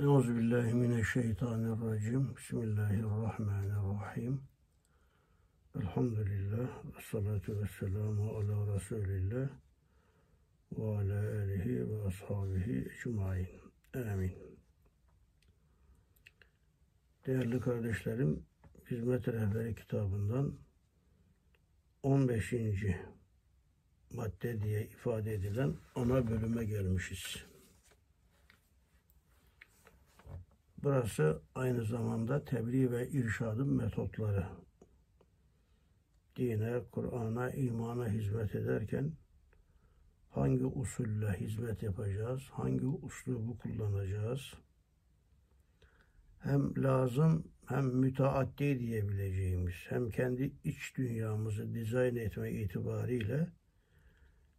Euzubillahimineşşeytanirracim. Bismillahirrahmanirrahim. Elhamdülillah. Ve salatu ve ala Resulillah. Ve ala alihi ve ashabihi ecmain. Amin. Değerli kardeşlerim, Hizmet Rehberi kitabından 15. madde diye ifade edilen ana bölüme gelmişiz. Burası aynı zamanda tebliğ ve irşadın metotları. Dine, Kur'an'a, imana hizmet ederken hangi usulle hizmet yapacağız, hangi uslubu kullanacağız, hem lazım hem müteaddi diyebileceğimiz, hem kendi iç dünyamızı dizayn etme itibariyle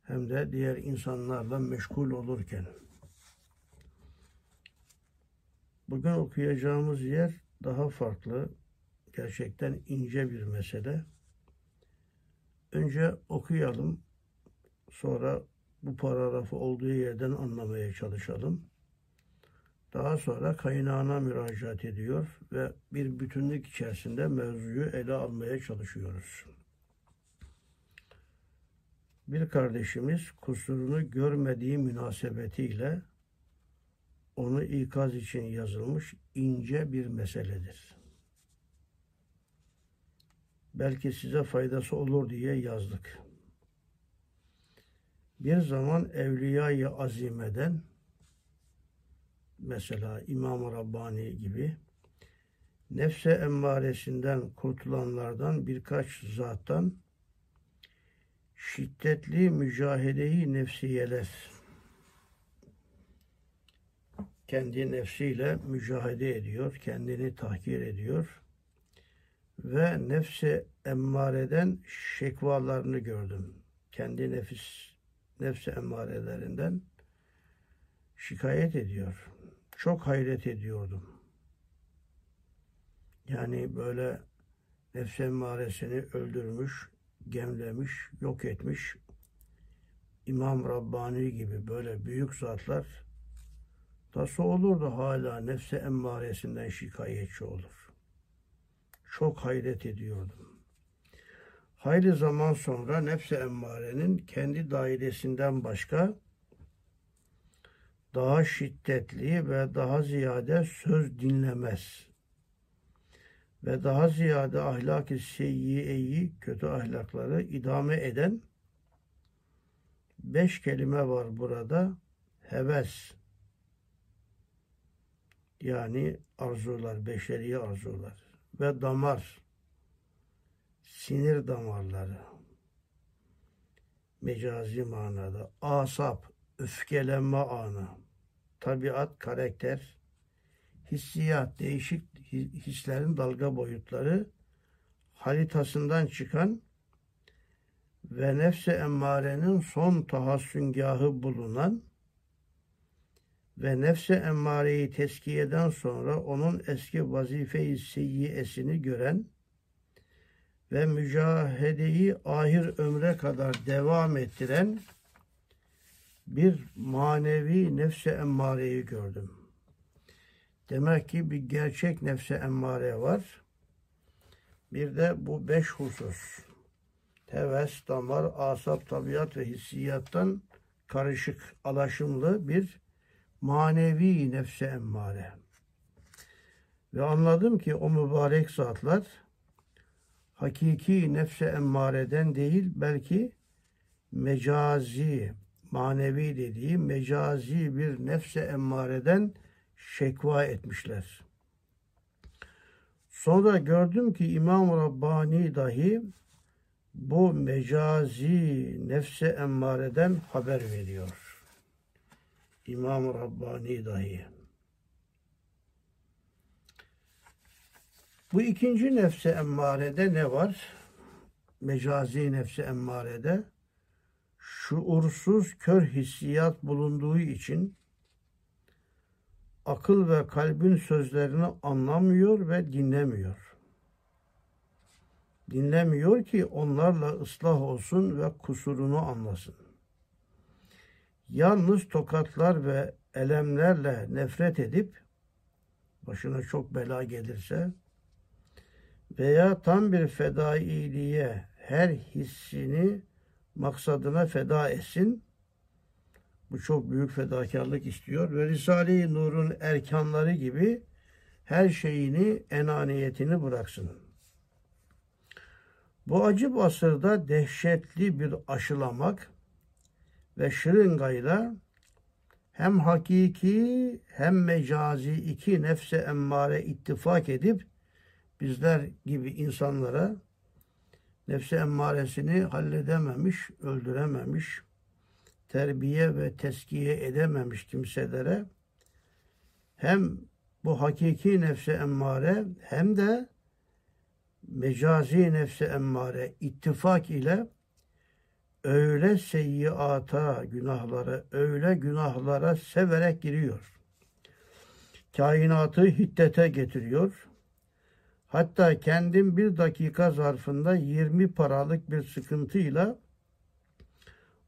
hem de diğer insanlarla meşgul olurken Bugün okuyacağımız yer daha farklı. Gerçekten ince bir mesele. Önce okuyalım. Sonra bu paragrafı olduğu yerden anlamaya çalışalım. Daha sonra kaynağına müracaat ediyor ve bir bütünlük içerisinde mevzuyu ele almaya çalışıyoruz. Bir kardeşimiz kusurunu görmediği münasebetiyle onu ikaz için yazılmış ince bir meseledir. Belki size faydası olur diye yazdık. Bir zaman Evliya-i Azime'den mesela İmam-ı Rabbani gibi nefse emmaresinden kurtulanlardan birkaç zattan şiddetli mücahedeyi nefsiyeler kendi nefsiyle mücahede ediyor, kendini tahkir ediyor ve nefse emmareden şekvalarını gördüm. Kendi nefis nefse emmarelerinden şikayet ediyor. Çok hayret ediyordum. Yani böyle nefse emmaresini öldürmüş, gemlemiş, yok etmiş İmam Rabbani gibi böyle büyük zatlar Nasıl olur da hala nefse emmaresinden şikayetçi olur. Çok hayret ediyordum. Hayli zaman sonra nefse emmarenin kendi dairesinden başka daha şiddetli ve daha ziyade söz dinlemez ve daha ziyade ahlak-ı seyyiyeyi, kötü ahlakları idame eden beş kelime var burada. Heves, yani arzular, beşeri arzular ve damar, sinir damarları, mecazi manada, asap, öfkelenme anı, tabiat, karakter, hissiyat, değişik hislerin dalga boyutları haritasından çıkan ve nefse emmarenin son tahassüngahı bulunan ve nefse emmareyi teskiyeden sonra onun eski vazife-i seyyiyesini gören ve mücahedeyi ahir ömre kadar devam ettiren bir manevi nefse emmareyi gördüm. Demek ki bir gerçek nefse emmare var. Bir de bu beş husus. Heves, damar, asap, tabiat ve hissiyattan karışık, alaşımlı bir manevi nefse emmare. Ve anladım ki o mübarek zatlar hakiki nefse emmareden değil belki mecazi, manevi dediği mecazi bir nefse emmareden şekva etmişler. Sonra gördüm ki İmam Rabbani dahi bu mecazi nefse emmareden haber veriyor. İmam Rabbani dahi. Bu ikinci nefse emmarede ne var? Mecazi nefse emmarede şuursuz kör hissiyat bulunduğu için akıl ve kalbin sözlerini anlamıyor ve dinlemiyor. Dinlemiyor ki onlarla ıslah olsun ve kusurunu anlasın. Yalnız tokatlar ve elemlerle nefret edip başına çok bela gelirse veya tam bir fedailiğe her hissini maksadına feda etsin. Bu çok büyük fedakarlık istiyor. Ve Risale-i Nur'un erkanları gibi her şeyini, enaniyetini bıraksın. Bu acı asırda dehşetli bir aşılamak ve şırıngayla hem hakiki hem mecazi iki nefse emmare ittifak edip bizler gibi insanlara nefse emmaresini halledememiş, öldürememiş, terbiye ve teskiye edememiş kimselere hem bu hakiki nefse emmare hem de mecazi nefse emmare ittifak ile öyle seyyiata, günahlara, öyle günahlara severek giriyor. Kainatı hiddete getiriyor. Hatta kendim bir dakika zarfında 20 paralık bir sıkıntıyla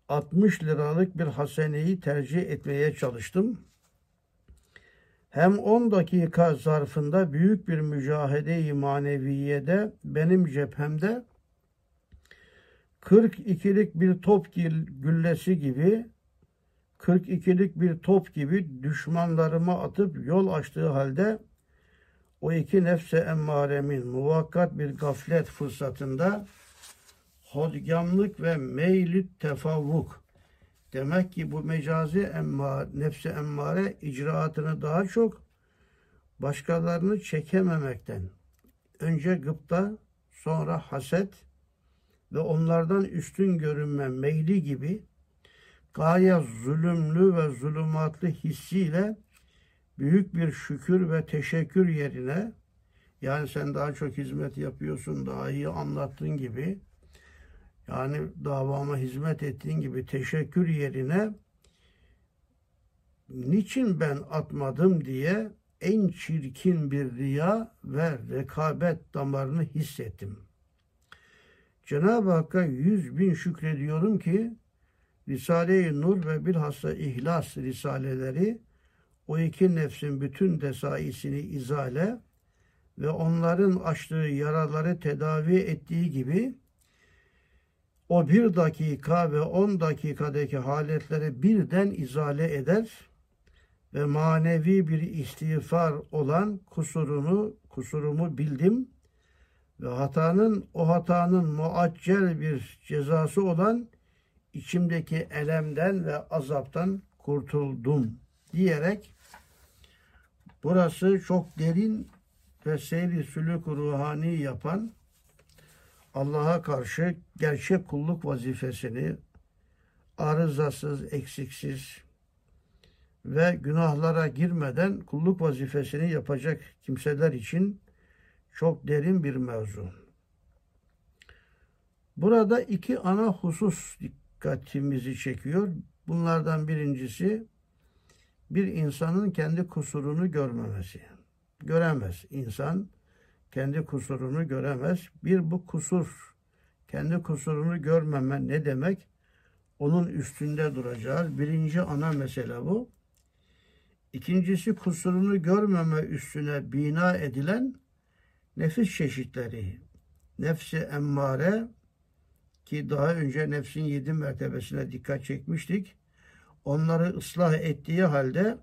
60 liralık bir haseneyi tercih etmeye çalıştım. Hem 10 dakika zarfında büyük bir mücahede-i maneviyede benim cephemde 42'lik bir top güllesi gibi 42'lik bir top gibi düşmanlarıma atıp yol açtığı halde o iki nefse emmaremin muvakkat bir gaflet fırsatında hodgamlık ve meyli tefavvuk. Demek ki bu mecazi emma, nefse emmare icraatını daha çok başkalarını çekememekten. Önce gıpta sonra haset ve onlardan üstün görünme meyli gibi gayet zulümlü ve zulümatlı hissiyle büyük bir şükür ve teşekkür yerine yani sen daha çok hizmet yapıyorsun, daha iyi anlattığın gibi yani davama hizmet ettiğin gibi teşekkür yerine niçin ben atmadım diye en çirkin bir riya ve rekabet damarını hissettim. Cenab-ı Hakk'a yüz bin şükrediyorum ki Risale-i Nur ve bilhassa İhlas risaleleri o iki nefsin bütün desaisini izale ve onların açtığı yaraları tedavi ettiği gibi o bir dakika ve on dakikadaki haletleri birden izale eder ve manevi bir istiğfar olan kusurunu, kusurumu bildim ve hatanın o hatanın muaccel bir cezası olan içimdeki elemden ve azaptan kurtuldum diyerek burası çok derin ve seyri sülük ruhani yapan Allah'a karşı gerçek kulluk vazifesini arızasız, eksiksiz ve günahlara girmeden kulluk vazifesini yapacak kimseler için çok derin bir mevzu. Burada iki ana husus dikkatimizi çekiyor. Bunlardan birincisi bir insanın kendi kusurunu görmemesi. Göremez insan kendi kusurunu göremez. Bir bu kusur, kendi kusurunu görmeme ne demek? Onun üstünde duracağız. Birinci ana mesele bu. İkincisi kusurunu görmeme üstüne bina edilen nefis çeşitleri. Nefsi emmare ki daha önce nefsin yedi mertebesine dikkat çekmiştik. Onları ıslah ettiği halde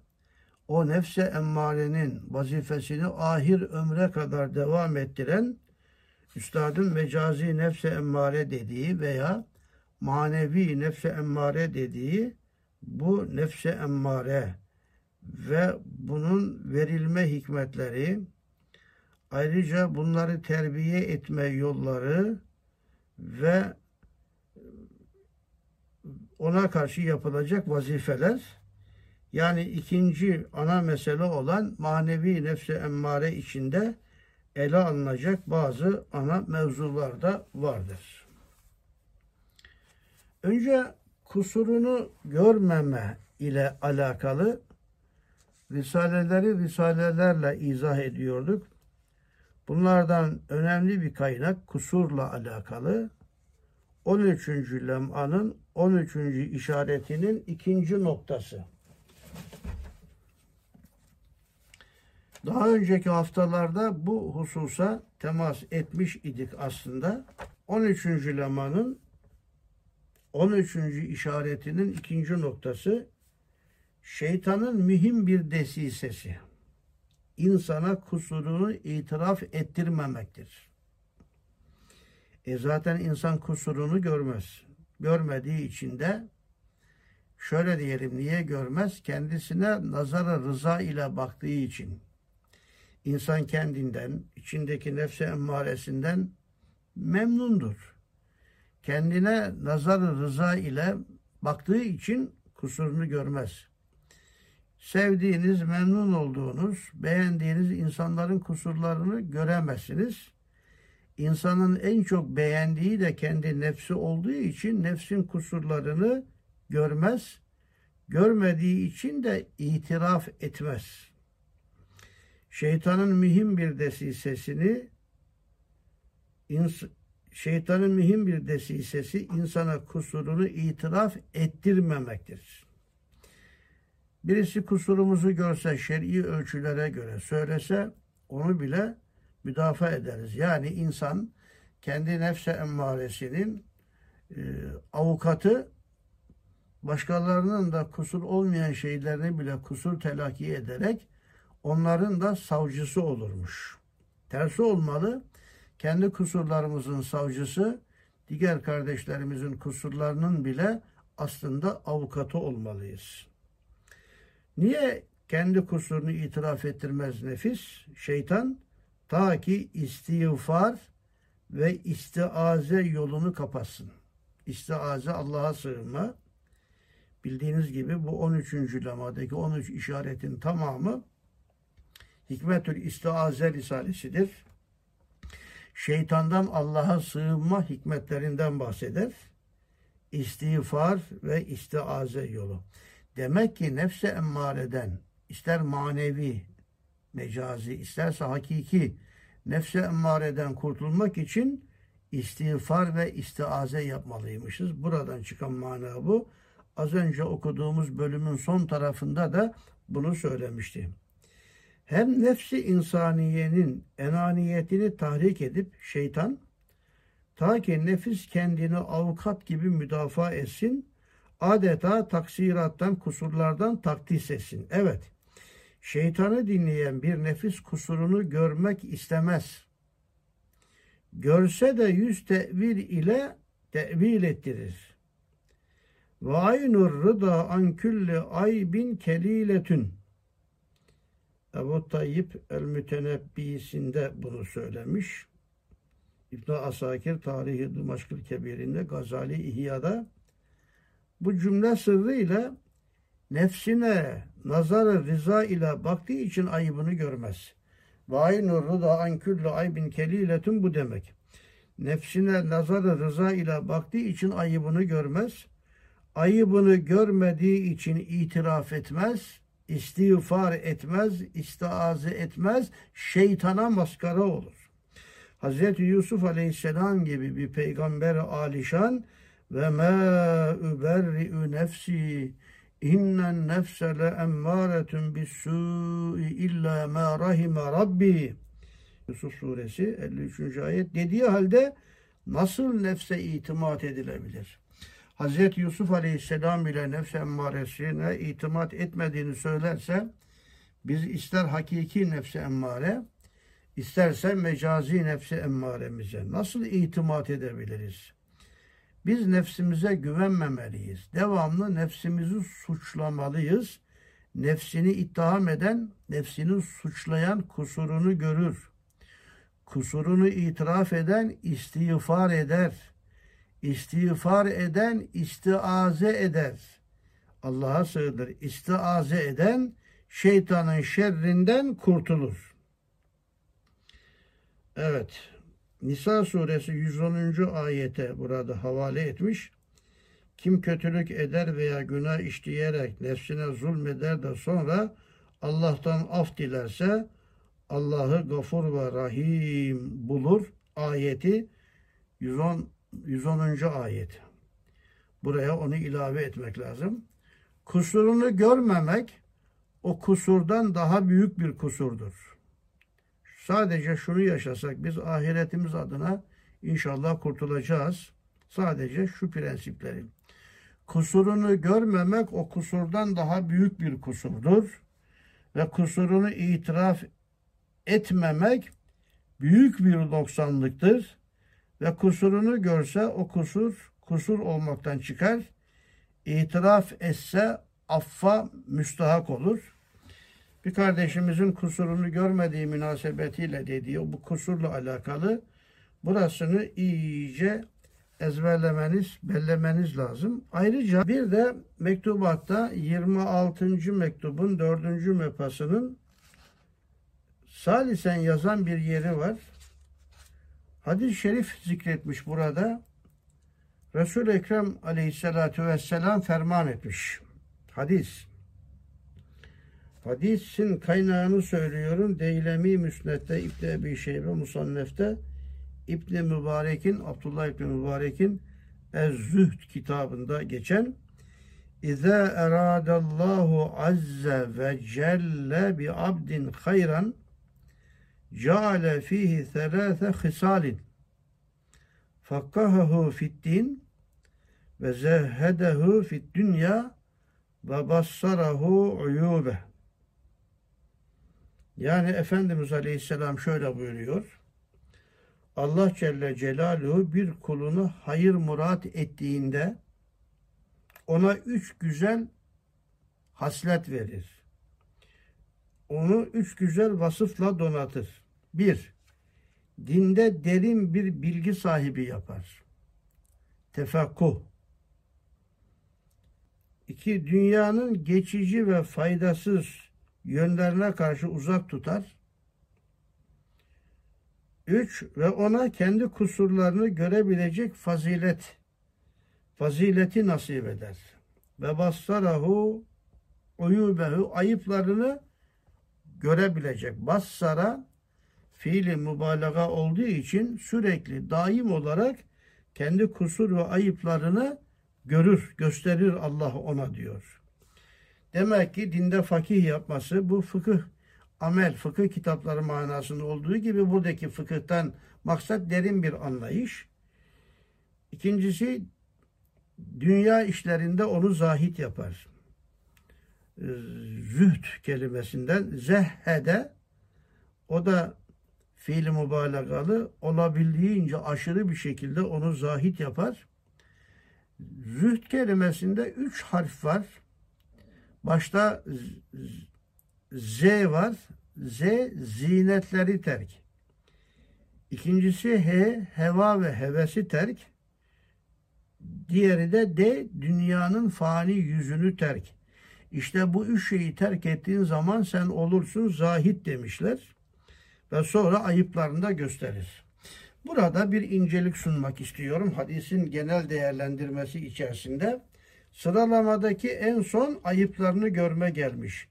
o nefse emmarenin vazifesini ahir ömre kadar devam ettiren üstadın mecazi nefse emmare dediği veya manevi nefse emmare dediği bu nefse emmare ve bunun verilme hikmetleri ayrıca bunları terbiye etme yolları ve ona karşı yapılacak vazifeler yani ikinci ana mesele olan manevi nefse emmare içinde ele alınacak bazı ana mevzular da vardır. Önce kusurunu görmeme ile alakalı risaleleri risalelerle izah ediyorduk. Bunlardan önemli bir kaynak kusurla alakalı 13. lem'anın 13. işaretinin ikinci noktası. Daha önceki haftalarda bu hususa temas etmiş idik aslında. 13. lemanın 13. işaretinin ikinci noktası şeytanın mühim bir desisesi. İnsana kusurunu itiraf ettirmemektir. E zaten insan kusurunu görmez. Görmediği için de şöyle diyelim niye görmez? Kendisine nazara rıza ile baktığı için. İnsan kendinden, içindeki nefse emmaresinden memnundur. Kendine nazar rıza ile baktığı için kusurunu görmez. Sevdiğiniz, memnun olduğunuz, beğendiğiniz insanların kusurlarını göremezsiniz. İnsanın en çok beğendiği de kendi nefsi olduğu için nefsin kusurlarını görmez. Görmediği için de itiraf etmez. Şeytanın mühim bir desisesini şeytanın mühim bir desisesi insana kusurunu itiraf ettirmemektir. Birisi kusurumuzu görse şer'i ölçülere göre söylese onu bile müdafaa ederiz. Yani insan kendi nefse emmaresinin e, avukatı başkalarının da kusur olmayan şeylerini bile kusur telakki ederek onların da savcısı olurmuş. Tersi olmalı. Kendi kusurlarımızın savcısı, diğer kardeşlerimizin kusurlarının bile aslında avukatı olmalıyız. Niye kendi kusurunu itiraf ettirmez nefis, şeytan? Ta ki istiğfar ve istiaze yolunu kapatsın. İstiaze Allah'a sığınma. Bildiğiniz gibi bu 13. lemadaki 13 işaretin tamamı Hikmetül İstiaze Risalesidir. Şeytandan Allah'a sığınma hikmetlerinden bahseder. İstiğfar ve istiaze yolu. Demek ki nefse emmareden ister manevi, mecazi, isterse hakiki nefse emmareden kurtulmak için istiğfar ve istiaze yapmalıymışız. Buradan çıkan mana bu. Az önce okuduğumuz bölümün son tarafında da bunu söylemişti. Hem nefsi insaniyenin enaniyetini tahrik edip şeytan ta ki nefis kendini avukat gibi müdafaa etsin adeta taksirattan, kusurlardan takdis etsin. Evet, şeytanı dinleyen bir nefis kusurunu görmek istemez. Görse de yüz tevil ile tevil ettirir. Ve aynur rıda an külli aybin keliletün. Ebu Tayyip el-Mütenebbisinde bunu söylemiş. İbn Asakir Tarihi Dimaşkıl Kebir'inde Gazali İhya'da bu cümle sırrıyla nefsine nazarı rıza ile baktığı için ayıbını görmez. Ve aynur rıda an küllü aybin keliletun bu demek. Nefsine nazarı rıza ile baktığı için ayıbını görmez. Ayıbını görmediği için itiraf etmez. istiğfar etmez, istiaze etmez, şeytana maskara olur. Hz. Yusuf Aleyhisselam gibi bir peygamber alişan ve ma uberri'u nefsi innen nefse le emmâretun bis-sû'i illa ma rahime rabbi Yusuf suresi 53. ayet dediği halde nasıl nefse itimat edilebilir? Hazreti Yusuf Aleyhisselam ile nefse emmaresine itimat etmediğini söylerse biz ister hakiki nefse emmare isterse mecazi nefse emmaremize nasıl itimat edebiliriz? Biz nefsimize güvenmemeliyiz. Devamlı nefsimizi suçlamalıyız. Nefsini ittiham eden, nefsini suçlayan kusurunu görür. Kusurunu itiraf eden istiğfar eder. İstiğfar eden istiaze eder. Allah'a sığınır. İstiaze eden şeytanın şerrinden kurtulur. Evet. Nisa suresi 110. ayete burada havale etmiş. Kim kötülük eder veya günah işleyerek nefsine zulmeder de sonra Allah'tan af dilerse Allah'ı gafur ve rahim bulur. Ayeti 110. 110. ayet. Buraya onu ilave etmek lazım. Kusurunu görmemek o kusurdan daha büyük bir kusurdur. Sadece şunu yaşasak biz ahiretimiz adına inşallah kurtulacağız. Sadece şu prensiplerin. Kusurunu görmemek o kusurdan daha büyük bir kusurdur. Ve kusurunu itiraf etmemek büyük bir noksanlıktır. Ve kusurunu görse o kusur kusur olmaktan çıkar. İtiraf etse affa müstahak olur. Bir kardeşimizin kusurunu görmediği münasebetiyle dediği bu kusurla alakalı burasını iyice ezberlemeniz, bellemeniz lazım. Ayrıca bir de mektubatta 26. mektubun 4. mepasının salisen yazan bir yeri var. Hadis-i şerif zikretmiş burada. Resul-i Ekrem aleyhissalatu vesselam ferman etmiş. Hadis. Hadisin kaynağını söylüyorum. Deylemi Müsned'de, İbn Ebi Şeybe Musannef'te İbn Mübarek'in, Abdullah İbn Mübarek'in Ez-Zühd kitabında geçen İza eradallahu azze ve celle bi abdin hayran ceale fihi thelâthe hisalin fakkahahu fid din ve zehhedehu fid dünya ve bassarahu uyube. Yani Efendimiz Aleyhisselam şöyle buyuruyor. Allah Celle Celaluhu bir kulunu hayır murat ettiğinde ona üç güzel haslet verir. Onu üç güzel vasıfla donatır. Bir, dinde derin bir bilgi sahibi yapar. Tefakkuh. İki, dünyanın geçici ve faydasız yönlerine karşı uzak tutar. Üç, ve ona kendi kusurlarını görebilecek fazilet, fazileti nasip eder. Ve bassarahu uyubehu, ayıplarını görebilecek. Bassara, fiili mübalağa olduğu için sürekli daim olarak kendi kusur ve ayıplarını görür, gösterir Allah ona diyor. Demek ki dinde fakih yapması bu fıkıh amel, fıkıh kitapları manasında olduğu gibi buradaki fıkıhtan maksat derin bir anlayış. İkincisi dünya işlerinde onu zahit yapar. Zühd kelimesinden zehhede o da fiil mübalağalı olabildiğince aşırı bir şekilde onu zahit yapar. Zühd kelimesinde üç harf var. Başta Z var. Z zinetleri terk. İkincisi H heva ve hevesi terk. Diğeri de D dünyanın fani yüzünü terk. İşte bu üç şeyi terk ettiğin zaman sen olursun zahit demişler. Ve sonra ayıplarını da gösterir. Burada bir incelik sunmak istiyorum. Hadisin genel değerlendirmesi içerisinde sıralamadaki en son ayıplarını görme gelmiş.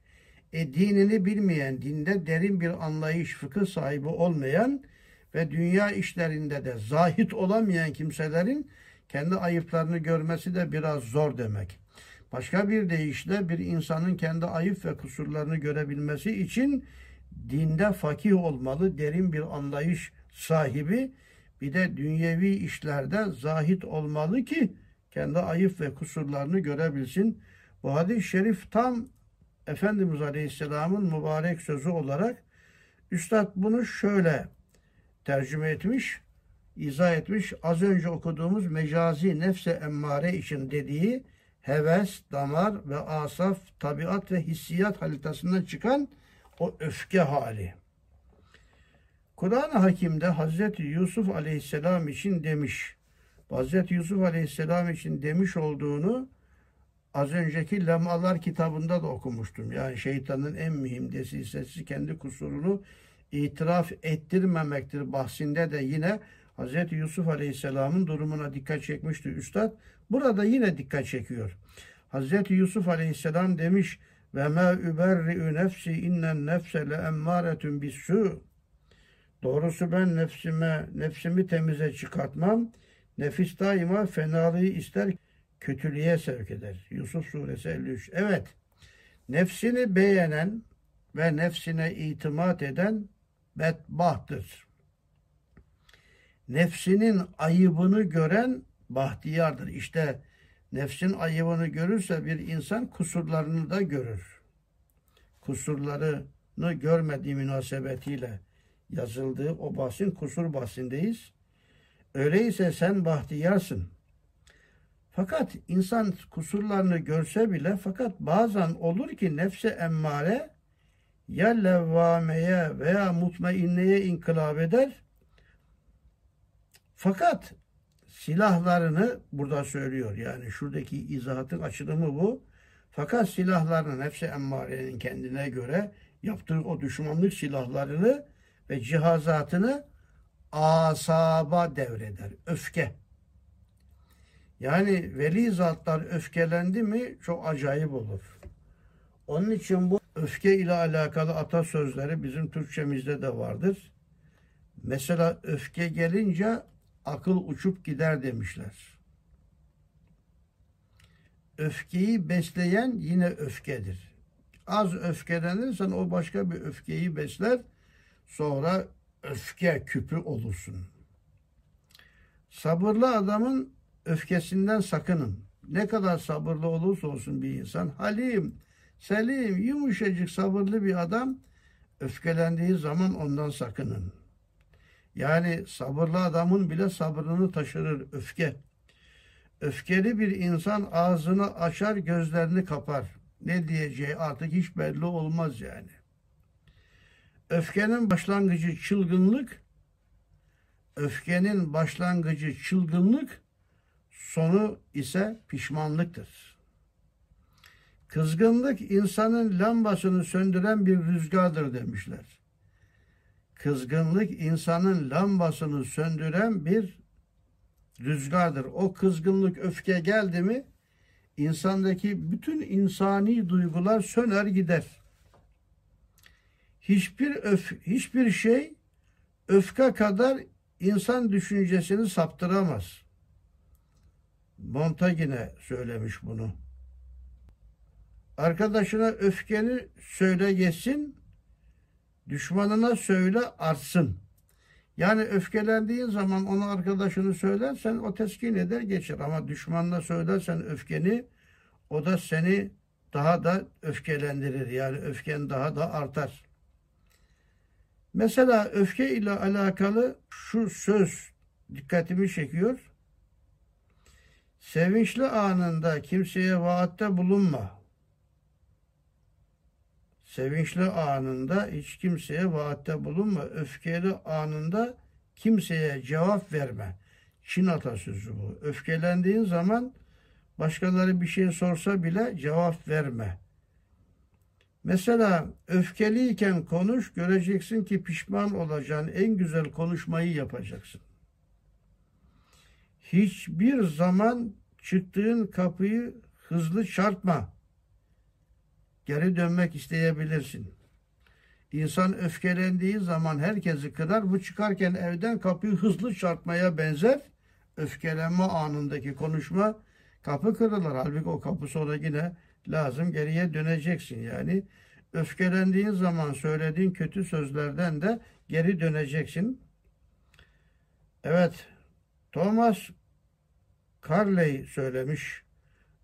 E, dinini bilmeyen, dinde derin bir anlayış, fıkıh sahibi olmayan ve dünya işlerinde de zahit olamayan kimselerin kendi ayıplarını görmesi de biraz zor demek. Başka bir deyişle bir insanın kendi ayıp ve kusurlarını görebilmesi için dinde fakih olmalı, derin bir anlayış sahibi, bir de dünyevi işlerde zahit olmalı ki kendi ayıp ve kusurlarını görebilsin. Bu hadis-i şerif tam Efendimiz Aleyhisselam'ın mübarek sözü olarak Üstad bunu şöyle tercüme etmiş, izah etmiş. Az önce okuduğumuz mecazi nefse emmare için dediği heves, damar ve asaf, tabiat ve hissiyat haritasından çıkan o öfke hali. Kur'an-ı Hakim'de Hazreti Yusuf Aleyhisselam için demiş. Hazreti Yusuf Aleyhisselam için demiş olduğunu az önceki Lemalar kitabında da okumuştum. Yani şeytanın en mühim desisesi kendi kusurunu itiraf ettirmemektir bahsinde de yine Hz. Yusuf Aleyhisselam'ın durumuna dikkat çekmişti Üstad. Burada yine dikkat çekiyor. Hz. Yusuf Aleyhisselam demiş ve ma überri'ü nefsi innen nefse le emmâretun bissu. Doğrusu ben nefsime, nefsimi temize çıkartmam. Nefis daima fenalığı ister kötülüğe sevk eder. Yusuf suresi 53. Evet, nefsini beğenen ve nefsine itimat eden bedbahttır. Nefsinin ayıbını gören bahtiyardır. İşte nefsin ayıbını görürse bir insan kusurlarını da görür. Kusurlarını görmediği münasebetiyle yazıldığı o bahsin kusur bahsindeyiz. Öyleyse sen bahtiyarsın. Fakat insan kusurlarını görse bile fakat bazen olur ki nefse emmare ya levvameye veya mutmainneye inkılap eder. Fakat silahlarını burada söylüyor. Yani şuradaki izahatın açılımı bu. Fakat silahlarını nefse emmarenin kendine göre yaptığı o düşmanlık silahlarını ve cihazatını asaba devreder. Öfke. Yani veli zatlar öfkelendi mi çok acayip olur. Onun için bu öfke ile alakalı atasözleri bizim Türkçemizde de vardır. Mesela öfke gelince akıl uçup gider demişler. Öfkeyi besleyen yine öfkedir. Az öfkelenirsen o başka bir öfkeyi besler. Sonra öfke küpü olursun. Sabırlı adamın öfkesinden sakının. Ne kadar sabırlı olursa olsun bir insan, halim, selim, yumuşacık sabırlı bir adam öfkelendiği zaman ondan sakının. Yani sabırlı adamın bile sabrını taşırır öfke. Öfkeli bir insan ağzını açar, gözlerini kapar. Ne diyeceği artık hiç belli olmaz yani. Öfkenin başlangıcı çılgınlık, öfkenin başlangıcı çılgınlık, sonu ise pişmanlıktır. Kızgınlık insanın lambasını söndüren bir rüzgardır demişler. Kızgınlık insanın lambasını söndüren bir rüzgardır. O kızgınlık öfke geldi mi insandaki bütün insani duygular söner gider. Hiçbir öf hiçbir şey öfke kadar insan düşüncesini saptıramaz. Montaigne söylemiş bunu. Arkadaşına öfkeni söyle geçsin, düşmanına söyle artsın. Yani öfkelendiğin zaman ona arkadaşını söylersen o teskin eder geçer. Ama düşmanına söylersen öfkeni o da seni daha da öfkelendirir. Yani öfken daha da artar. Mesela öfke ile alakalı şu söz dikkatimi çekiyor. Sevinçli anında kimseye vaatte bulunma. Sevinçli anında hiç kimseye vaatte bulunma. Öfkeli anında kimseye cevap verme. Çin atasözü bu. Öfkelendiğin zaman başkaları bir şey sorsa bile cevap verme. Mesela öfkeliyken konuş, göreceksin ki pişman olacağın en güzel konuşmayı yapacaksın. Hiçbir zaman çıktığın kapıyı hızlı çarpma. Geri dönmek isteyebilirsin. İnsan öfkelendiği zaman herkesi kırar. Bu çıkarken evden kapıyı hızlı çarpmaya benzer. Öfkelenme anındaki konuşma kapı kırılır. Halbuki o kapı sonra yine lazım geriye döneceksin. Yani öfkelendiğin zaman söylediğin kötü sözlerden de geri döneceksin. Evet, Thomas Carley söylemiş.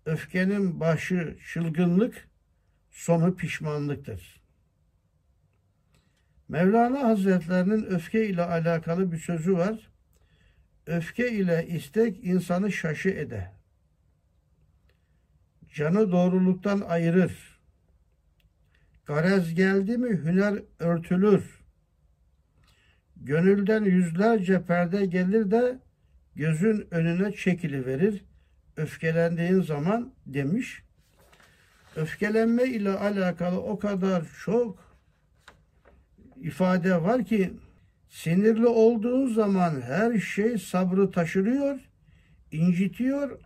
Öfkenin başı çılgınlık, sonu pişmanlıktır. Mevlana Hazretlerinin öfke ile alakalı bir sözü var. Öfke ile istek insanı şaşı eder. Canı doğruluktan ayırır. Garez geldi mi hüner örtülür. Gönülden yüzlerce perde gelir de gözün önüne çekili verir. Öfkelendiğin zaman demiş. Öfkelenme ile alakalı o kadar çok ifade var ki sinirli olduğun zaman her şey sabrı taşırıyor, incitiyor,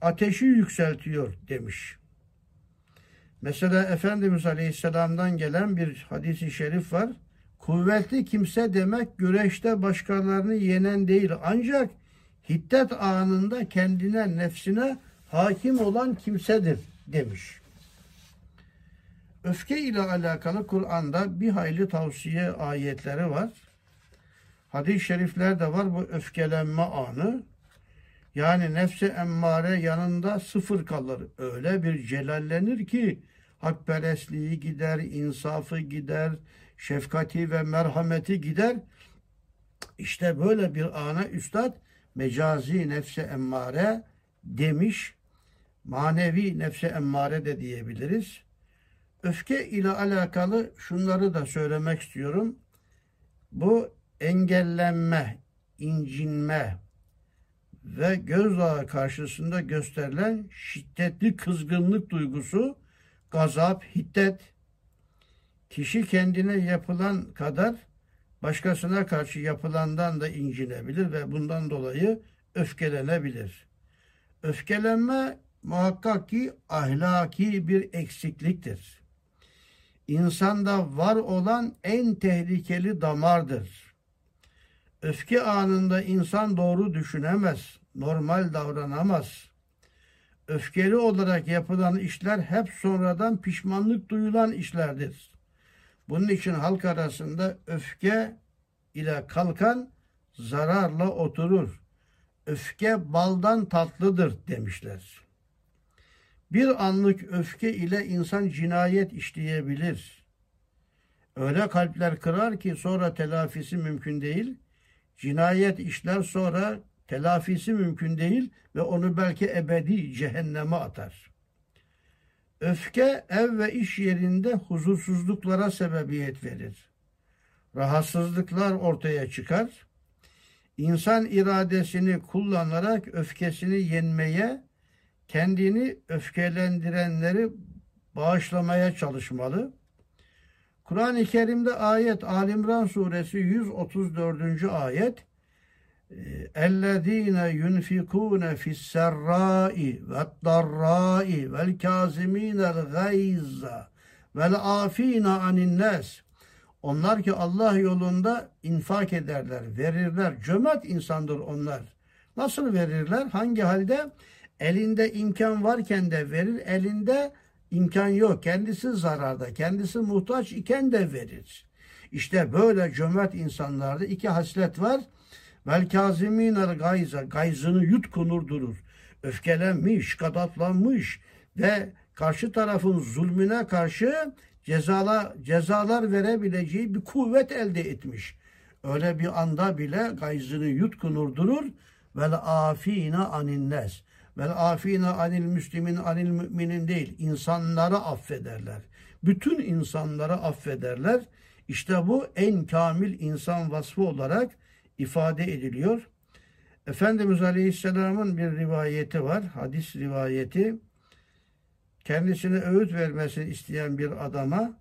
ateşi yükseltiyor demiş. Mesela Efendimiz Aleyhisselam'dan gelen bir hadisi şerif var. Kuvvetli kimse demek güreşte başkalarını yenen değil ancak hiddet anında kendine nefsine hakim olan kimsedir demiş. Öfke ile alakalı Kur'an'da bir hayli tavsiye ayetleri var. Hadis-i şerifler de var bu öfkelenme anı. Yani nefse emmare yanında sıfır kalır. Öyle bir celallenir ki hakperestliği gider, insafı gider, şefkati ve merhameti gider. İşte böyle bir ana üstad mecazi nefse emmare demiş. Manevi nefse emmare de diyebiliriz. Öfke ile alakalı şunları da söylemek istiyorum. Bu engellenme, incinme ve gözdağı karşısında gösterilen şiddetli kızgınlık duygusu, gazap, hiddet, kişi kendine yapılan kadar başkasına karşı yapılandan da incinebilir ve bundan dolayı öfkelenebilir. Öfkelenme muhakkak ki ahlaki bir eksikliktir. İnsanda var olan en tehlikeli damardır. Öfke anında insan doğru düşünemez, normal davranamaz. Öfkeli olarak yapılan işler hep sonradan pişmanlık duyulan işlerdir. Bunun için halk arasında öfke ile kalkan zararla oturur. Öfke baldan tatlıdır demişler. Bir anlık öfke ile insan cinayet işleyebilir. Öyle kalpler kırar ki sonra telafisi mümkün değil. Cinayet işler sonra telafisi mümkün değil ve onu belki ebedi cehenneme atar. Öfke ev ve iş yerinde huzursuzluklara sebebiyet verir. Rahatsızlıklar ortaya çıkar. İnsan iradesini kullanarak öfkesini yenmeye, kendini öfkelendirenleri bağışlamaya çalışmalı. Kur'an-ı Kerim'de ayet Alimran suresi 134. ayet اَلَّذ۪ينَ يُنْفِقُونَ فِي السَّرَّاءِ وَالضَّرَّاءِ وَالْكَازِم۪ينَ الْغَيْزَ وَالْعَاف۪ينَ عَنِ النَّاسِ Onlar ki Allah yolunda infak ederler, verirler. Cömert insandır onlar. Nasıl verirler? Hangi halde? Elinde imkan varken de verir, elinde imkan yok. Kendisi zararda, kendisi muhtaç iken de verir. İşte böyle cömert insanlarda iki haslet var. Vel kazimînel gayza. Gayzını yutkunur durur. Öfkelenmiş, kadatlanmış ve karşı tarafın zulmüne karşı cezala, cezalar verebileceği bir kuvvet elde etmiş. Öyle bir anda bile gayzını yutkunur durur. Vel afine aninnes. Vel afine anil müslimin anil müminin değil. İnsanları affederler. Bütün insanları affederler. İşte bu en kamil insan vasfı olarak ifade ediliyor. Efendimiz Aleyhisselam'ın bir rivayeti var. Hadis rivayeti. Kendisine öğüt vermesini isteyen bir adama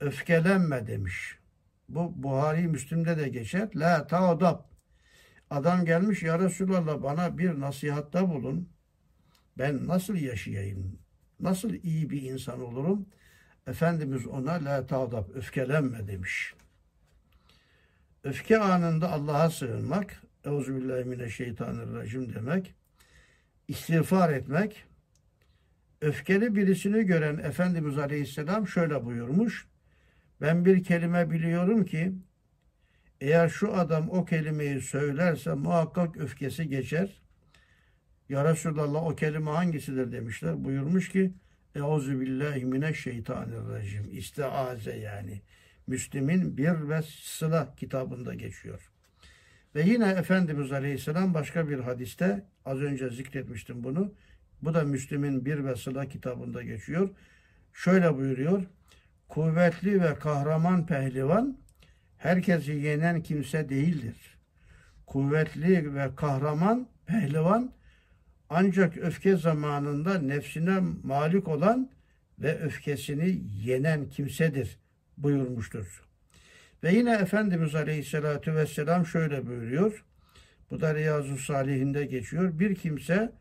öfkelenme demiş. Bu Buhari Müslim'de de geçer. La taadab. Adam gelmiş ya Resulallah bana bir nasihatta bulun. Ben nasıl yaşayayım? Nasıl iyi bir insan olurum? Efendimiz ona la taadab öfkelenme demiş. Öfke anında Allah'a sığınmak, Euzubillahimineşşeytanirracim demek, istiğfar etmek, öfkeli birisini gören Efendimiz Aleyhisselam şöyle buyurmuş, ben bir kelime biliyorum ki, eğer şu adam o kelimeyi söylerse muhakkak öfkesi geçer. Ya Resulallah o kelime hangisidir demişler. Buyurmuş ki, Euzubillahimineşşeytanirracim. İstiaze yani. Müslim'in bir ve sıla kitabında geçiyor. Ve yine Efendimiz Aleyhisselam başka bir hadiste az önce zikretmiştim bunu. Bu da Müslim'in bir ve sıla kitabında geçiyor. Şöyle buyuruyor. Kuvvetli ve kahraman pehlivan herkesi yenen kimse değildir. Kuvvetli ve kahraman pehlivan ancak öfke zamanında nefsine malik olan ve öfkesini yenen kimsedir buyurmuştur. Ve yine Efendimiz Aleyhisselatü Vesselam şöyle buyuruyor. Bu da Riyazu Salihinde geçiyor. Bir kimse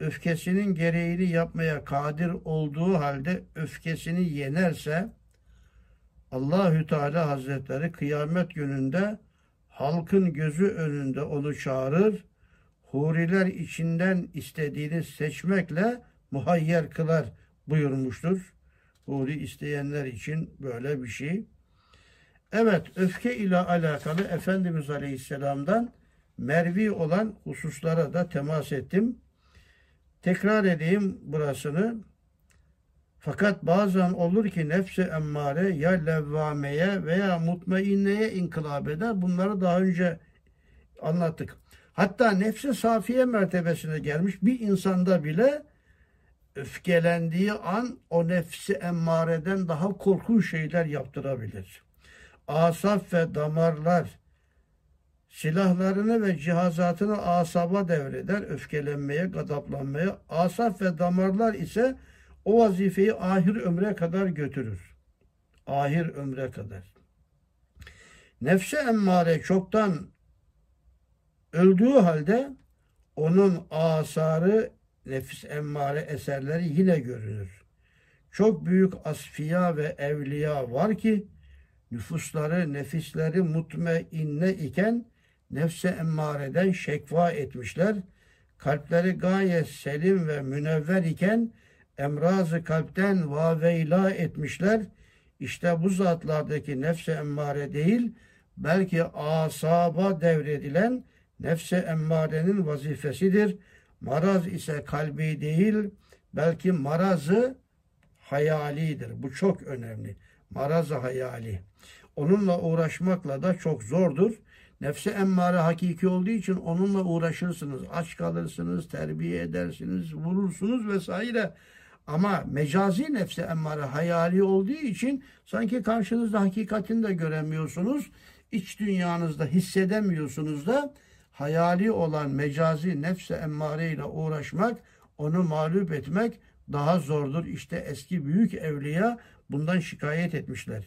öfkesinin gereğini yapmaya kadir olduğu halde öfkesini yenerse Allahü Teala Hazretleri kıyamet gününde halkın gözü önünde onu çağırır. Huriler içinden istediğini seçmekle muhayyer kılar buyurmuştur. huri isteyenler için böyle bir şey. Evet, öfke ile alakalı Efendimiz Aleyhisselam'dan mervi olan hususlara da temas ettim. Tekrar edeyim burasını. Fakat bazen olur ki nefse emmare ya levvameye veya mutmainneye inkılap eder. Bunları daha önce anlattık. Hatta nefse safiye mertebesine gelmiş bir insanda bile öfkelendiği an o nefsi emmareden daha korkunç şeyler yaptırabilir. Asaf ve damarlar silahlarını ve cihazatını asaba devreder, öfkelenmeye, gadaplanmaya. Asaf ve damarlar ise o vazifeyi ahir ömre kadar götürür. Ahir ömre kadar. Nefse emmare çoktan öldüğü halde onun asarı nefis emmare eserleri yine görünür. Çok büyük asfiya ve evliya var ki nüfusları, nefisleri mutmainne iken nefse emmareden şekva etmişler. Kalpleri gayet selim ve münevver iken emrazı kalpten vaveyla etmişler. İşte bu zatlardaki nefse emmare değil, belki asaba devredilen nefse emmarenin vazifesidir. Maraz ise kalbi değil, belki marazı hayalidir. Bu çok önemli. Marazı hayali. Onunla uğraşmakla da çok zordur. Nefse emmare hakiki olduğu için onunla uğraşırsınız. Aç kalırsınız, terbiye edersiniz, vurursunuz vesaire. Ama mecazi nefse emmare hayali olduğu için sanki karşınızda hakikatini de göremiyorsunuz. İç dünyanızda hissedemiyorsunuz da hayali olan mecazi nefse emmare ile uğraşmak, onu mağlup etmek daha zordur. İşte eski büyük evliya bundan şikayet etmişler.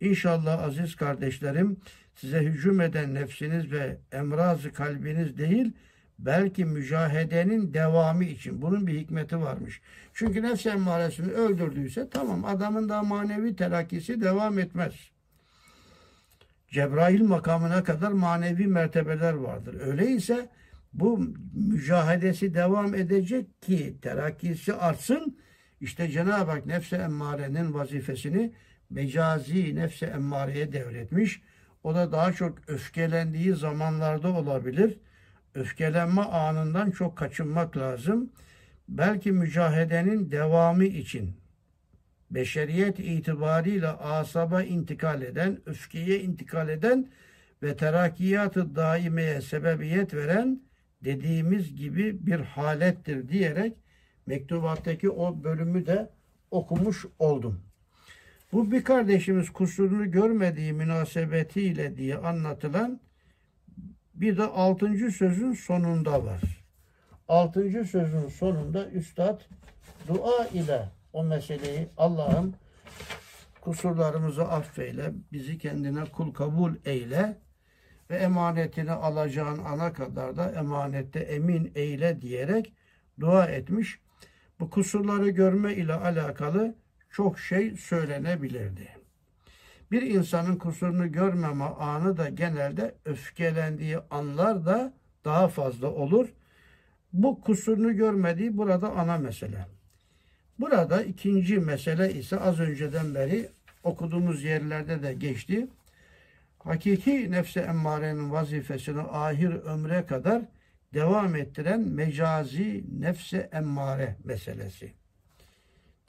İnşallah aziz kardeşlerim size hücum eden nefsiniz ve emrazı kalbiniz değil, belki mücahedenin devamı için. Bunun bir hikmeti varmış. Çünkü nefs emmaresini öldürdüyse tamam adamın da manevi telakkisi devam etmez. Cebrail makamına kadar manevi mertebeler vardır. Öyleyse bu mücahedesi devam edecek ki terakkisi artsın. İşte Cenab-ı Hak nefse emmarenin vazifesini mecazi nefse emmareye devretmiş. O da daha çok öfkelendiği zamanlarda olabilir. Öfkelenme anından çok kaçınmak lazım. Belki mücahedenin devamı için beşeriyet itibariyle asaba intikal eden, öfkeye intikal eden ve terakkiyatı daimeye sebebiyet veren dediğimiz gibi bir halettir diyerek mektubattaki o bölümü de okumuş oldum. Bu bir kardeşimiz kusurunu görmediği münasebetiyle diye anlatılan bir de altıncı sözün sonunda var. Altıncı sözün sonunda Üstad dua ile o meseleyi Allah'ım kusurlarımızı affeyle, bizi kendine kul kabul eyle ve emanetini alacağın ana kadar da emanette emin eyle diyerek dua etmiş. Bu kusurları görme ile alakalı çok şey söylenebilirdi. Bir insanın kusurunu görmeme anı da genelde öfkelendiği anlar da daha fazla olur. Bu kusurunu görmediği burada ana mesele. Burada ikinci mesele ise az önceden beri okuduğumuz yerlerde de geçti. Hakiki nefse emmarenin vazifesini ahir ömre kadar devam ettiren mecazi nefse emmare meselesi.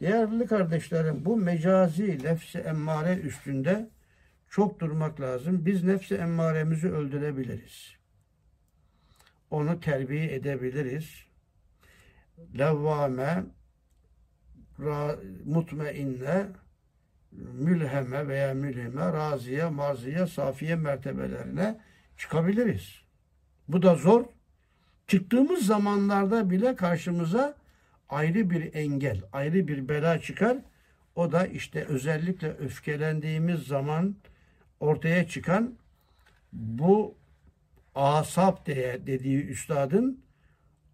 Değerli kardeşlerim bu mecazi nefsi emmare üstünde çok durmak lazım. Biz nefsi emmaremizi öldürebiliriz. Onu terbiye edebiliriz. Levvame, mutmainne, mülheme veya mülhime, raziye, marziye, safiye mertebelerine çıkabiliriz. Bu da zor. Çıktığımız zamanlarda bile karşımıza ayrı bir engel, ayrı bir bela çıkar. O da işte özellikle öfkelendiğimiz zaman ortaya çıkan bu asap diye dediği üstadın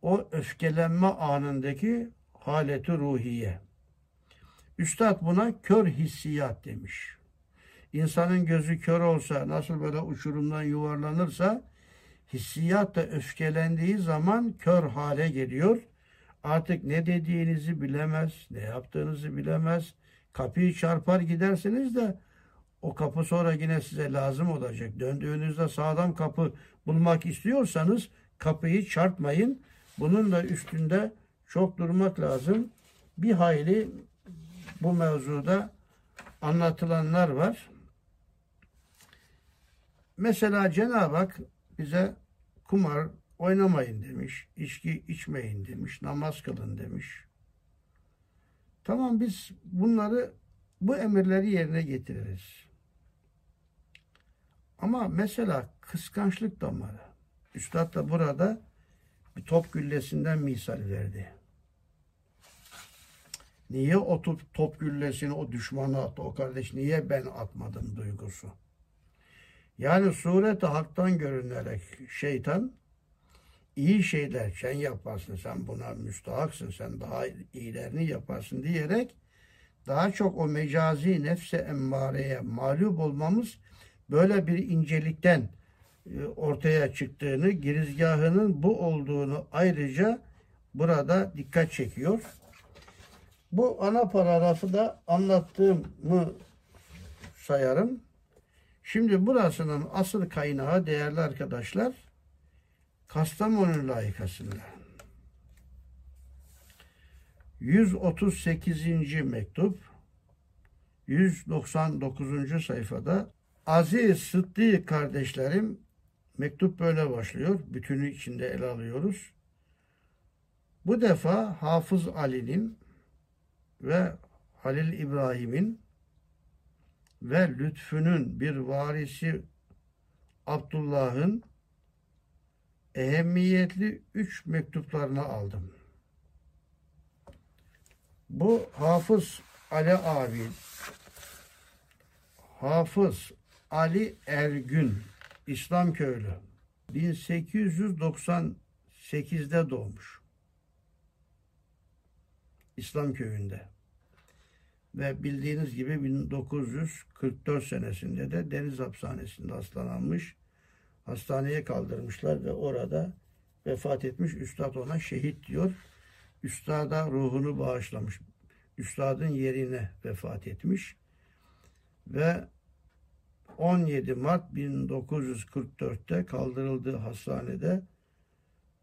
o öfkelenme anındaki haleti ruhiye. Üstad buna kör hissiyat demiş. İnsanın gözü kör olsa, nasıl böyle uçurumdan yuvarlanırsa, hissiyat da öfkelendiği zaman kör hale geliyor. Artık ne dediğinizi bilemez, ne yaptığınızı bilemez, Kapıyı çarpar gidersiniz de o kapı sonra yine size lazım olacak. Döndüğünüzde sağlam kapı bulmak istiyorsanız kapıyı çarpmayın. Bunun da üstünde çok durmak lazım. Bir hayli bu mevzuda anlatılanlar var. Mesela Cenab-ı Hak bize kumar oynamayın demiş, içki içmeyin demiş, namaz kılın demiş. Tamam biz bunları bu emirleri yerine getiririz. Ama mesela kıskançlık damarı. Üstad da burada bir top güllesinden misal verdi. Niye o top, top güllesini o düşmana attı o kardeş? Niye ben atmadım duygusu? Yani sureti haktan görünerek şeytan iyi şeyler sen yaparsın, sen buna müstahaksın, sen daha iyilerini yaparsın diyerek daha çok o mecazi nefse emmareye mağlup olmamız böyle bir incelikten e, ortaya çıktığını, girizgahının bu olduğunu ayrıca burada dikkat çekiyor. Bu ana paragrafı da anlattığımı sayarım. Şimdi burasının asıl kaynağı değerli arkadaşlar Kastamonu layıkasında. 138. mektup 199. sayfada Aziz Sıddık kardeşlerim mektup böyle başlıyor. Bütünü içinde ele alıyoruz. Bu defa Hafız Ali'nin ve Halil İbrahim'in ve lütfünün bir varisi Abdullah'ın ehemmiyetli üç mektuplarını aldım. Bu Hafız Ali abi, Hafız Ali Ergün, İslam köylü. 1898'de doğmuş. İslam köyünde. Ve bildiğiniz gibi 1944 senesinde de Deniz Hapishanesi'nde hastalanmış. Hastaneye kaldırmışlar ve orada vefat etmiş. Üstad ona şehit diyor. Üstada ruhunu bağışlamış. Üstadın yerine vefat etmiş. Ve 17 Mart 1944'te kaldırıldığı hastanede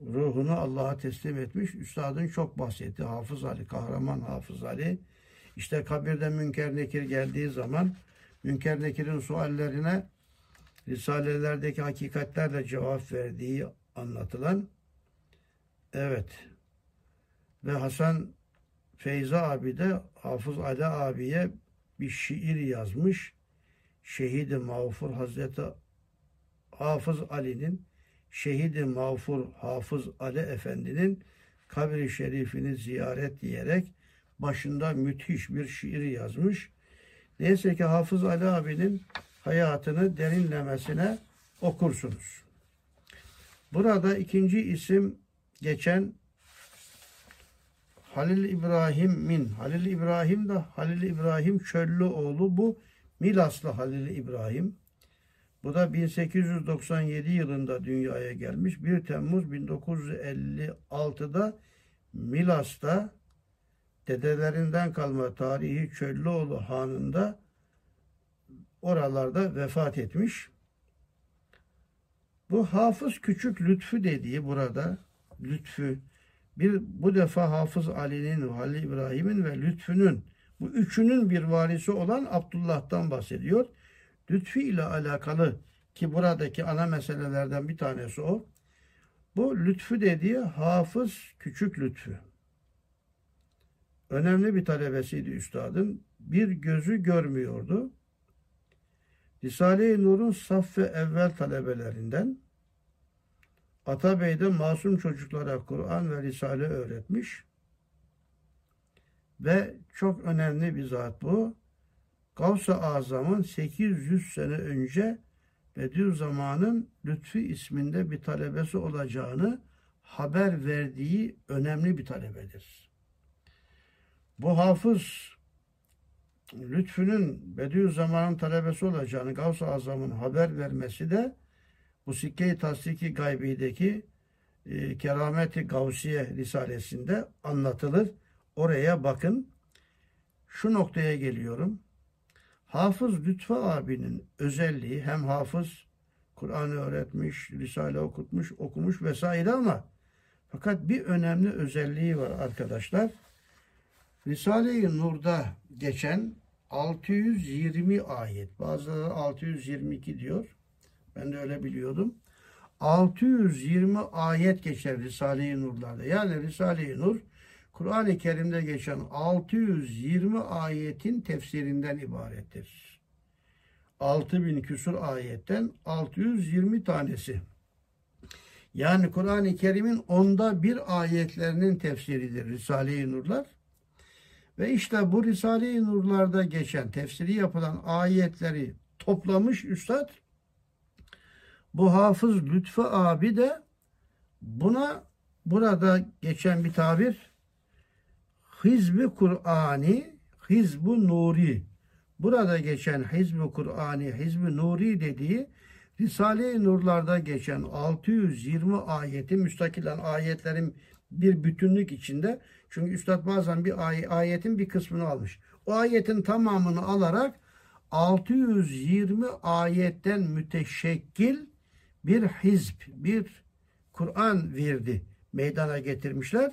ruhunu Allah'a teslim etmiş. Üstadın çok bahsetti. Hafız Ali, kahraman Hafız Ali. İşte kabirde Münker Nekir geldiği zaman Münker Nekir'in suallerine Risalelerdeki hakikatlerle cevap verdiği anlatılan evet ve Hasan Feyza abi de Hafız Ali abiye bir şiir yazmış. Şehidi Mağfur Hazreti Hafız Ali'nin Şehidi Mağfur Hafız Ali Efendi'nin kabri şerifini ziyaret diyerek başında müthiş bir şiir yazmış. Neyse ki Hafız Ali abinin hayatını derinlemesine okursunuz. Burada ikinci isim geçen Halil İbrahim'in, Halil İbrahim de Halil İbrahim Çöllüoğlu bu Milaslı Halil İbrahim. Bu da 1897 yılında dünyaya gelmiş. 1 Temmuz 1956'da Milas'ta dedelerinden kalma tarihi Çöllüoğlu Hanı'nda oralarda vefat etmiş. Bu Hafız Küçük Lütfü dediği burada Lütfü bir bu defa Hafız Ali'nin, Halil İbrahim'in ve Lütfü'nün bu üçünün bir varisi olan Abdullah'tan bahsediyor. Lütfü ile alakalı ki buradaki ana meselelerden bir tanesi o. Bu Lütfü dediği Hafız Küçük Lütfü. Önemli bir talebesiydi üstadın. Bir gözü görmüyordu. Risale-i Nur'un saf ve evvel talebelerinden Atabey'de masum çocuklara Kur'an ve Risale öğretmiş. Ve çok önemli bir zat bu. Gavs-ı Azam'ın 800 sene önce Bediüzzaman'ın Lütfi isminde bir talebesi olacağını haber verdiği önemli bir talebedir. Bu hafız Lütfü'nün Bediüzzaman'ın talebesi olacağını Gavs-ı Azam'ın haber vermesi de bu Sikke-i Tasdiki Gaybi'deki e, Kerameti Gavsiye Risalesinde anlatılır. Oraya bakın. şu noktaya geliyorum. Hafız Lütfü abinin özelliği hem hafız Kur'an'ı öğretmiş, Risale okutmuş, okumuş vesaire ama fakat bir önemli özelliği var arkadaşlar. Risale-i Nur'da geçen 620 ayet, bazıları 622 diyor. Ben de öyle biliyordum. 620 ayet geçer Risale-i Nur'larda. Yani Risale-i Nur Kur'an-ı Kerim'de geçen 620 ayetin tefsirinden ibarettir. 6000 küsur ayetten 620 tanesi. Yani Kur'an-ı Kerim'in onda bir ayetlerinin tefsiridir Risale-i Nurlar. Ve işte bu Risale-i Nurlar'da geçen, tefsiri yapılan ayetleri toplamış Üstad. Bu Hafız Lütfü abi de buna burada geçen bir tabir Hizbi Kur'ani, Hizbu Nuri. Burada geçen Hizbi Kur'ani, Hizbi Nuri dediği Risale-i Nurlar'da geçen 620 ayeti müstakilen ayetlerin bir bütünlük içinde. Çünkü Üstad bazen bir ay ayetin bir kısmını almış. O ayetin tamamını alarak 620 ayetten müteşekkil bir hizb, bir Kur'an verdi meydana getirmişler.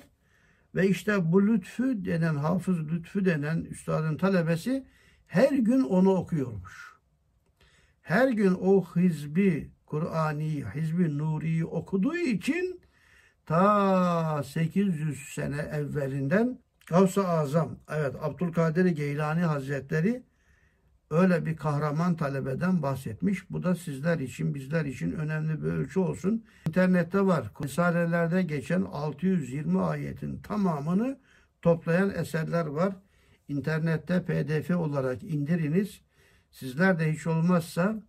Ve işte bu lütfü denen, hafız lütfü denen üstadın talebesi her gün onu okuyormuş. Her gün o hizbi Kur'ani, hizbi Nuri'yi okuduğu için ta 800 sene evvelinden Gavs-ı Azam, evet Abdülkadir Geylani Hazretleri öyle bir kahraman talebeden bahsetmiş. Bu da sizler için, bizler için önemli bir ölçü olsun. İnternette var. Risalelerde geçen 620 ayetin tamamını toplayan eserler var. İnternette pdf olarak indiriniz. Sizler de hiç olmazsa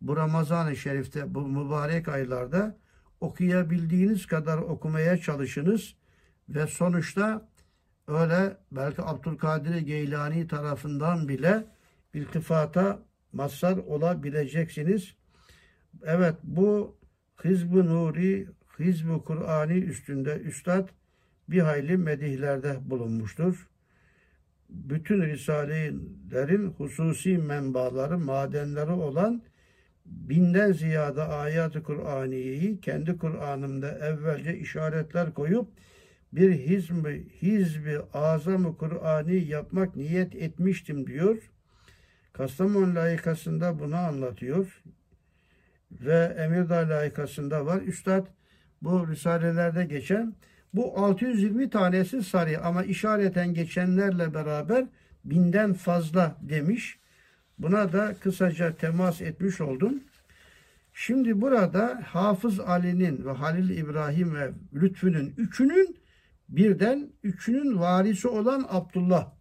bu Ramazan-ı Şerif'te, bu mübarek aylarda okuyabildiğiniz kadar okumaya çalışınız. Ve sonuçta öyle belki Abdülkadir Geylani tarafından bile iltifata mazhar olabileceksiniz. Evet bu Hizb-ı Nuri, Hizb-ı Kur'ani üstünde Üstad bir hayli medihlerde bulunmuştur. Bütün Risalelerin hususi menbaları, madenleri olan binden ziyade ayat-ı Kur'aniyeyi kendi Kur'an'ımda evvelce işaretler koyup bir hizmi, hizbi azamı Kur'ani yapmak niyet etmiştim diyor. Kastamonu layıkasında bunu anlatıyor. Ve Emirdağ layıkasında var. Üstad bu risalelerde geçen bu 620 tanesi sarı ama işareten geçenlerle beraber binden fazla demiş. Buna da kısaca temas etmiş oldum. Şimdi burada Hafız Ali'nin ve Halil İbrahim ve Lütfü'nün üçünün birden üçünün varisi olan Abdullah.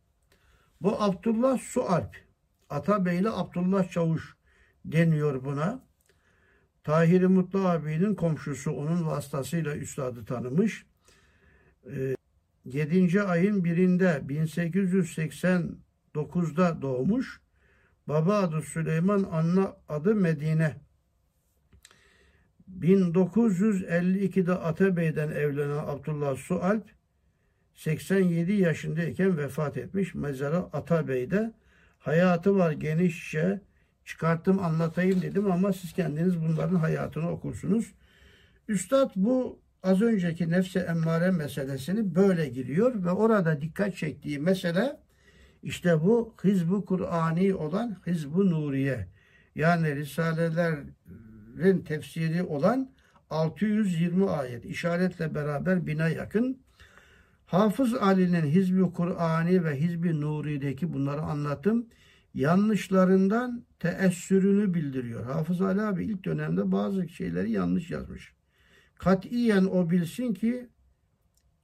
Bu Abdullah Sualp. Atabeyli Abdullah Çavuş deniyor buna. Tahir Mutlu abinin komşusu onun vasıtasıyla üstadı tanımış. E, 7. ayın birinde 1889'da doğmuş. Baba adı Süleyman, anne adı Medine. 1952'de Atabey'den evlenen Abdullah Sualp 87 yaşındayken vefat etmiş. Mezarı Atabey'de hayatı var genişçe çıkarttım anlatayım dedim ama siz kendiniz bunların hayatını okursunuz. Üstad bu az önceki nefse emmare meselesini böyle giriyor ve orada dikkat çektiği mesele işte bu Hizbu Kur'ani olan Hizbu Nuriye. Yani Risalelerin tefsiri olan 620 ayet işaretle beraber bina yakın Hafız Ali'nin Hizbi Kur'ani ve Hizbi Nuri'deki bunları anlattım. Yanlışlarından teessürünü bildiriyor. Hafız Ali abi ilk dönemde bazı şeyleri yanlış yazmış. Katiyen o bilsin ki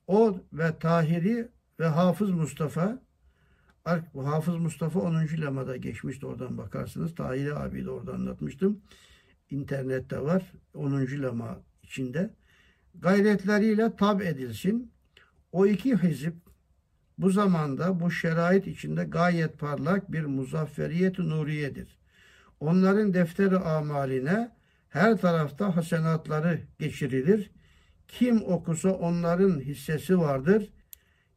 o ve Tahiri ve Hafız Mustafa Hafız Mustafa 10. lemada geçmişti oradan bakarsınız. Tahiri abi de orada anlatmıştım. İnternette var 10. lema içinde. Gayretleriyle tab edilsin o iki hizip bu zamanda bu şerait içinde gayet parlak bir muzafferiyet nuriyedir. Onların defteri amaline her tarafta hasenatları geçirilir. Kim okusa onların hissesi vardır.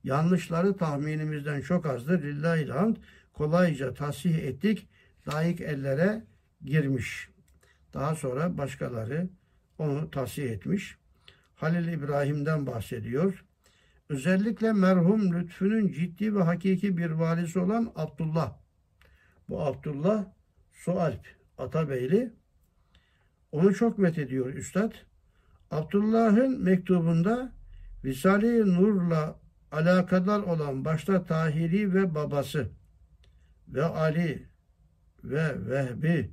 Yanlışları tahminimizden çok azdır. Lillahi hamd. Kolayca tasih ettik. Layık ellere girmiş. Daha sonra başkaları onu tasih etmiş. Halil İbrahim'den bahsediyor. Özellikle merhum Lütfü'nün ciddi ve hakiki bir valisi olan Abdullah. Bu Abdullah Sualp Atabeyli. Onu çok methediyor Üstad. Abdullah'ın mektubunda Risale-i Nur'la alakadar olan başta Tahiri ve babası ve Ali ve Vehbi,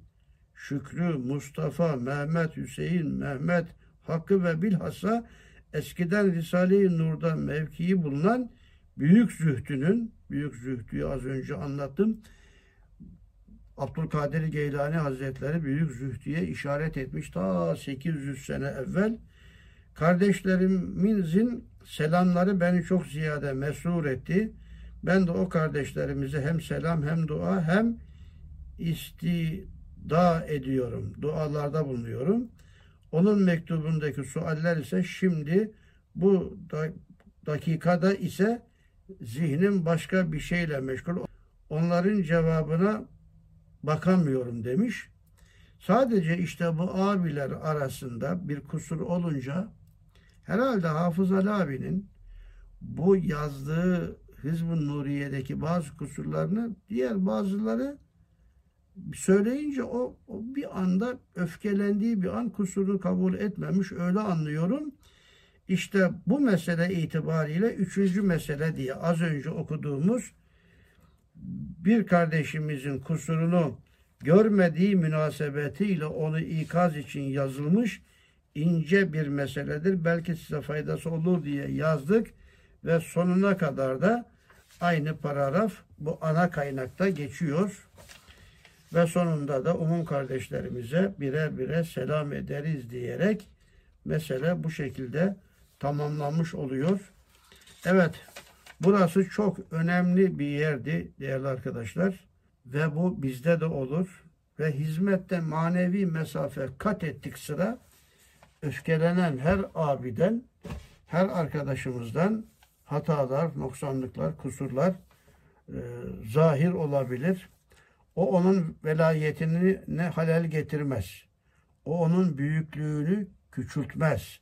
Şükrü, Mustafa, Mehmet, Hüseyin, Mehmet, Hakkı ve bilhassa eskiden Risale-i Nur'da mevkii bulunan büyük zühdünün, büyük zühdüyü az önce anlattım, Abdülkadir Geylani Hazretleri büyük zühdüye işaret etmiş ta 800 sene evvel. Kardeşlerimizin selamları beni çok ziyade mesrur etti. Ben de o kardeşlerimize hem selam hem dua hem istida ediyorum. Dualarda bulunuyorum. Onun mektubundaki sualler ise şimdi bu dakikada ise zihnim başka bir şeyle meşgul. Onların cevabına bakamıyorum demiş. Sadece işte bu abiler arasında bir kusur olunca herhalde Hafız Ali abinin bu yazdığı Hizb-ı Nuriye'deki bazı kusurlarını diğer bazıları söyleyince o, o bir anda öfkelendiği bir an kusurunu kabul etmemiş öyle anlıyorum. İşte bu mesele itibariyle üçüncü mesele diye az önce okuduğumuz bir kardeşimizin kusurunu görmediği münasebetiyle onu ikaz için yazılmış ince bir meseledir. Belki size faydası olur diye yazdık ve sonuna kadar da aynı paragraf bu ana kaynakta geçiyor. Ve sonunda da umum kardeşlerimize birer birer selam ederiz diyerek mesele bu şekilde tamamlanmış oluyor. Evet, burası çok önemli bir yerdi değerli arkadaşlar. Ve bu bizde de olur. Ve hizmette manevi mesafe kat ettik sıra öfkelenen her abiden, her arkadaşımızdan hatalar, noksanlıklar, kusurlar e, zahir olabilir. O onun velayetini ne halel getirmez. O onun büyüklüğünü küçültmez.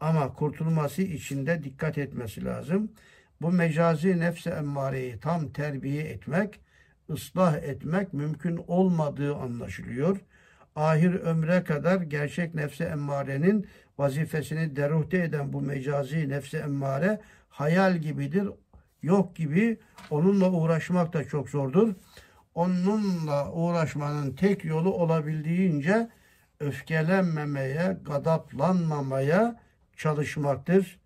Ama kurtulması için de dikkat etmesi lazım. Bu mecazi nefse emmareyi tam terbiye etmek, ıslah etmek mümkün olmadığı anlaşılıyor. Ahir ömre kadar gerçek nefse emmarenin vazifesini deruhte eden bu mecazi nefse emmare hayal gibidir, yok gibi. Onunla uğraşmak da çok zordur. Onunla uğraşmanın tek yolu olabildiğince öfkelenmemeye, gadaplanmamaya çalışmaktır.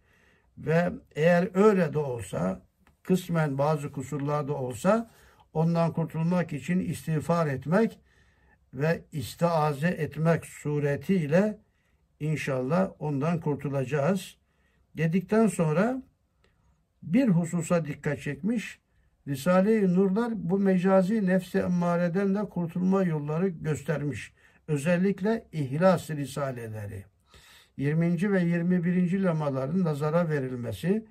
Ve eğer öyle de olsa, kısmen bazı kusurlar da olsa ondan kurtulmak için istiğfar etmek ve istiaze etmek suretiyle inşallah ondan kurtulacağız. Dedikten sonra bir hususa dikkat çekmiş. Risale-i Nurlar bu mecazi nefsi emmareden de kurtulma yolları göstermiş. Özellikle İhlas Risaleleri. 20. ve 21. lemaların nazara verilmesi,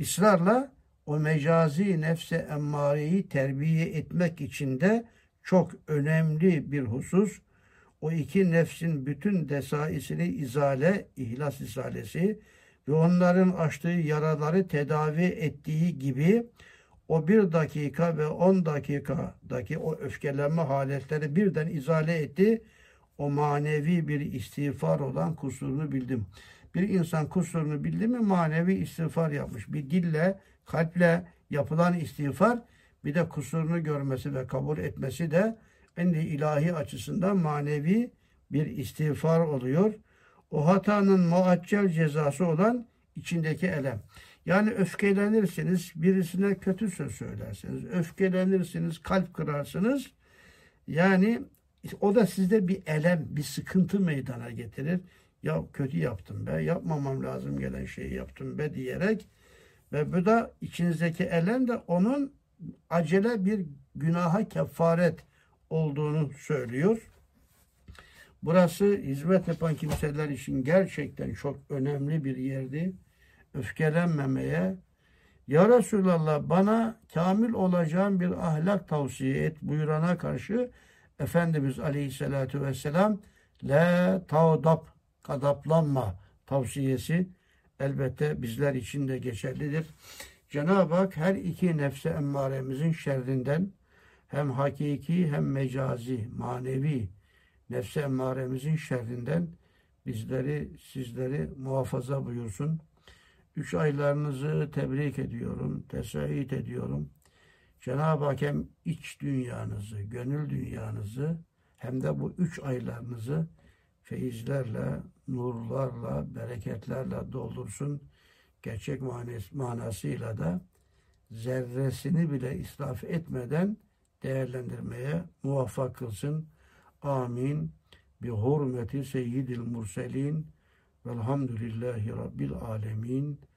ısrarla o mecazi nefse emmareyi terbiye etmek için de çok önemli bir husus. O iki nefsin bütün desaisini izale, ihlas isalesi ve onların açtığı yaraları tedavi ettiği gibi o bir dakika ve on dakikadaki o öfkelenme haletleri birden izale etti. O manevi bir istiğfar olan kusurunu bildim. Bir insan kusurunu bildi mi manevi istiğfar yapmış. Bir dille, kalple yapılan istiğfar bir de kusurunu görmesi ve kabul etmesi de en ilahi açısından manevi bir istiğfar oluyor. O hatanın muaccel cezası olan içindeki elem. Yani öfkelenirsiniz, birisine kötü söz söylersiniz, öfkelenirsiniz, kalp kırarsınız. Yani o da sizde bir elem, bir sıkıntı meydana getirir. Ya kötü yaptım be, yapmamam lazım gelen şeyi yaptım be diyerek ve bu da içinizdeki elem de onun acele bir günaha kefaret olduğunu söylüyor. Burası hizmet yapan kimseler için gerçekten çok önemli bir yerdi. Öfkelenmemeye, Ya Resulallah bana kamil olacağım bir ahlak tavsiye et buyurana karşı Efendimiz Aleyhisselatü Vesselam la tavdap kadaplanma tavsiyesi elbette bizler için de geçerlidir. Cenab-ı Hak her iki nefse emmaremizin şerrinden hem hakiki hem mecazi, manevi nefse emmaremizin şerrinden bizleri, sizleri muhafaza buyursun. Üç aylarınızı tebrik ediyorum, tesahit ediyorum. Cenab-ı Hak hem iç dünyanızı, gönül dünyanızı hem de bu üç aylarınızı feyizlerle, nurlarla, bereketlerle doldursun. Gerçek manasıyla da zerresini bile israf etmeden değerlendirmeye muvaffak kılsın. Amin. Bi hurmeti seyyidil murselin velhamdülillahi rabbil alemin.